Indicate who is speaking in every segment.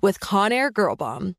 Speaker 1: with Conair Girl Bomb.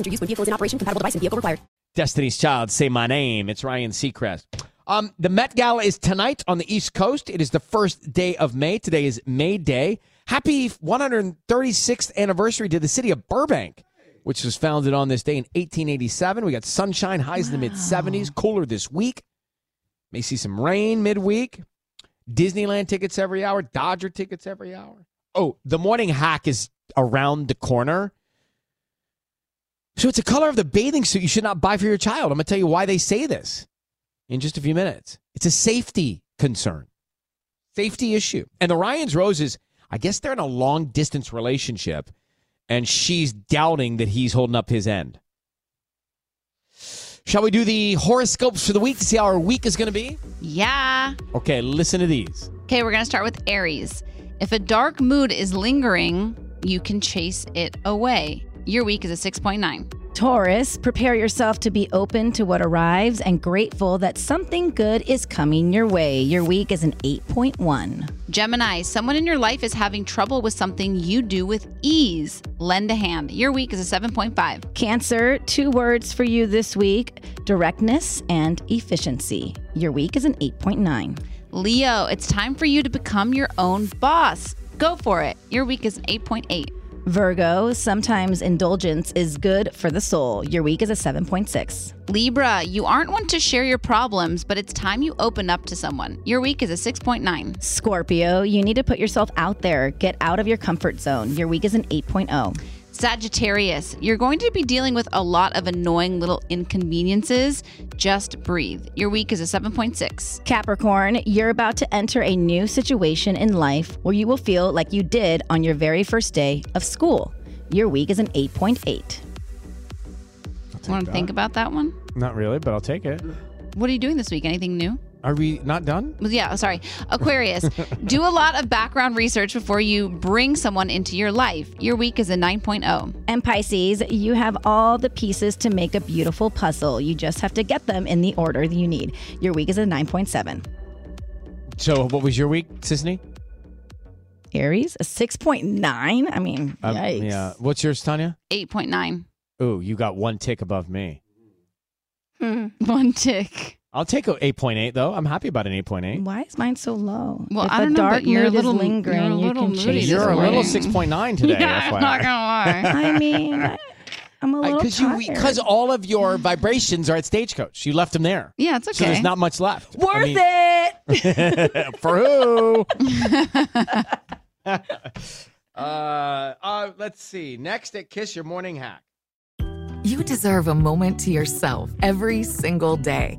Speaker 2: passenger use when vehicle is in operation. Compatible device and vehicle required.
Speaker 3: Destiny's Child, say my name. It's Ryan Seacrest. Um, the Met Gala is tonight on the East Coast. It is the first day of May. Today is May Day. Happy 136th anniversary to the city of Burbank, which was founded on this day in 1887. We got sunshine, highs in the mid 70s, cooler this week. May see some rain midweek. Disneyland tickets every hour, Dodger tickets every hour. Oh, the morning hack is around the corner. So it's a color of the bathing suit you should not buy for your child. I'm going to tell you why they say this in just a few minutes. It's a safety concern, safety issue. And the Ryan's Roses, I guess they're in a long distance relationship, and she's doubting that he's holding up his end. Shall we do the horoscopes for the week to see how our week is going to be?
Speaker 4: Yeah.
Speaker 3: Okay, listen to these.
Speaker 4: Okay, we're going to start with Aries. If a dark mood is lingering, you can chase it away. Your week is a 6.9.
Speaker 5: Taurus, prepare yourself to be open to what arrives and grateful that something good is coming your way. Your week is an 8.1.
Speaker 4: Gemini, someone in your life is having trouble with something you do with ease. Lend a hand. Your week is a 7.5.
Speaker 5: Cancer, two words for you this week directness and efficiency. Your week is an 8.9.
Speaker 4: Leo, it's time for you to become your own boss. Go for it. Your week is an 8.8.
Speaker 5: Virgo, sometimes indulgence is good for the soul. Your week is a 7.6.
Speaker 4: Libra, you aren't one to share your problems, but it's time you open up to someone. Your week is a 6.9.
Speaker 5: Scorpio, you need to put yourself out there. Get out of your comfort zone. Your week is an 8.0.
Speaker 4: Sagittarius, you're going to be dealing with a lot of annoying little inconveniences. Just breathe. Your week is a 7.6.
Speaker 5: Capricorn, you're about to enter a new situation in life where you will feel like you did on your very first day of school. Your week is an 8.8.
Speaker 4: Want to think about that one?
Speaker 3: Not really, but I'll take it.
Speaker 4: What are you doing this week? Anything new?
Speaker 3: Are we not done?
Speaker 4: Yeah, sorry. Aquarius, do a lot of background research before you bring someone into your life. Your week is a 9.0.
Speaker 5: And Pisces, you have all the pieces to make a beautiful puzzle. You just have to get them in the order that you need. Your week is a 9.7.
Speaker 3: So, what was your week, Sisanie?
Speaker 5: Aries, a 6.9. I mean,
Speaker 3: Um,
Speaker 5: yikes.
Speaker 3: yeah. What's yours, Tanya?
Speaker 4: 8.9.
Speaker 3: Ooh, you got one tick above me. Hmm.
Speaker 4: One tick.
Speaker 3: I'll take a 8.8 though. I'm happy about an 8.8.
Speaker 5: Why is mine so low?
Speaker 4: Well,
Speaker 5: if
Speaker 4: I don't
Speaker 5: a
Speaker 4: know,
Speaker 5: dark
Speaker 4: but you're a little-
Speaker 5: lingering,
Speaker 4: you're a
Speaker 5: you
Speaker 4: little
Speaker 5: can
Speaker 4: moody
Speaker 3: You're a little 6.9 today.
Speaker 4: Yeah, I'm not gonna lie.
Speaker 5: I mean, I, I'm a little
Speaker 3: Because you
Speaker 5: tired.
Speaker 3: because all of your vibrations are at Stagecoach. You left them there.
Speaker 4: Yeah, it's okay.
Speaker 3: So there's not much left. I
Speaker 5: Worth
Speaker 3: mean-
Speaker 5: it.
Speaker 3: For who? uh, uh, let's see. Next at KIIS Your Morning Hack.
Speaker 6: You deserve a moment to yourself every single day.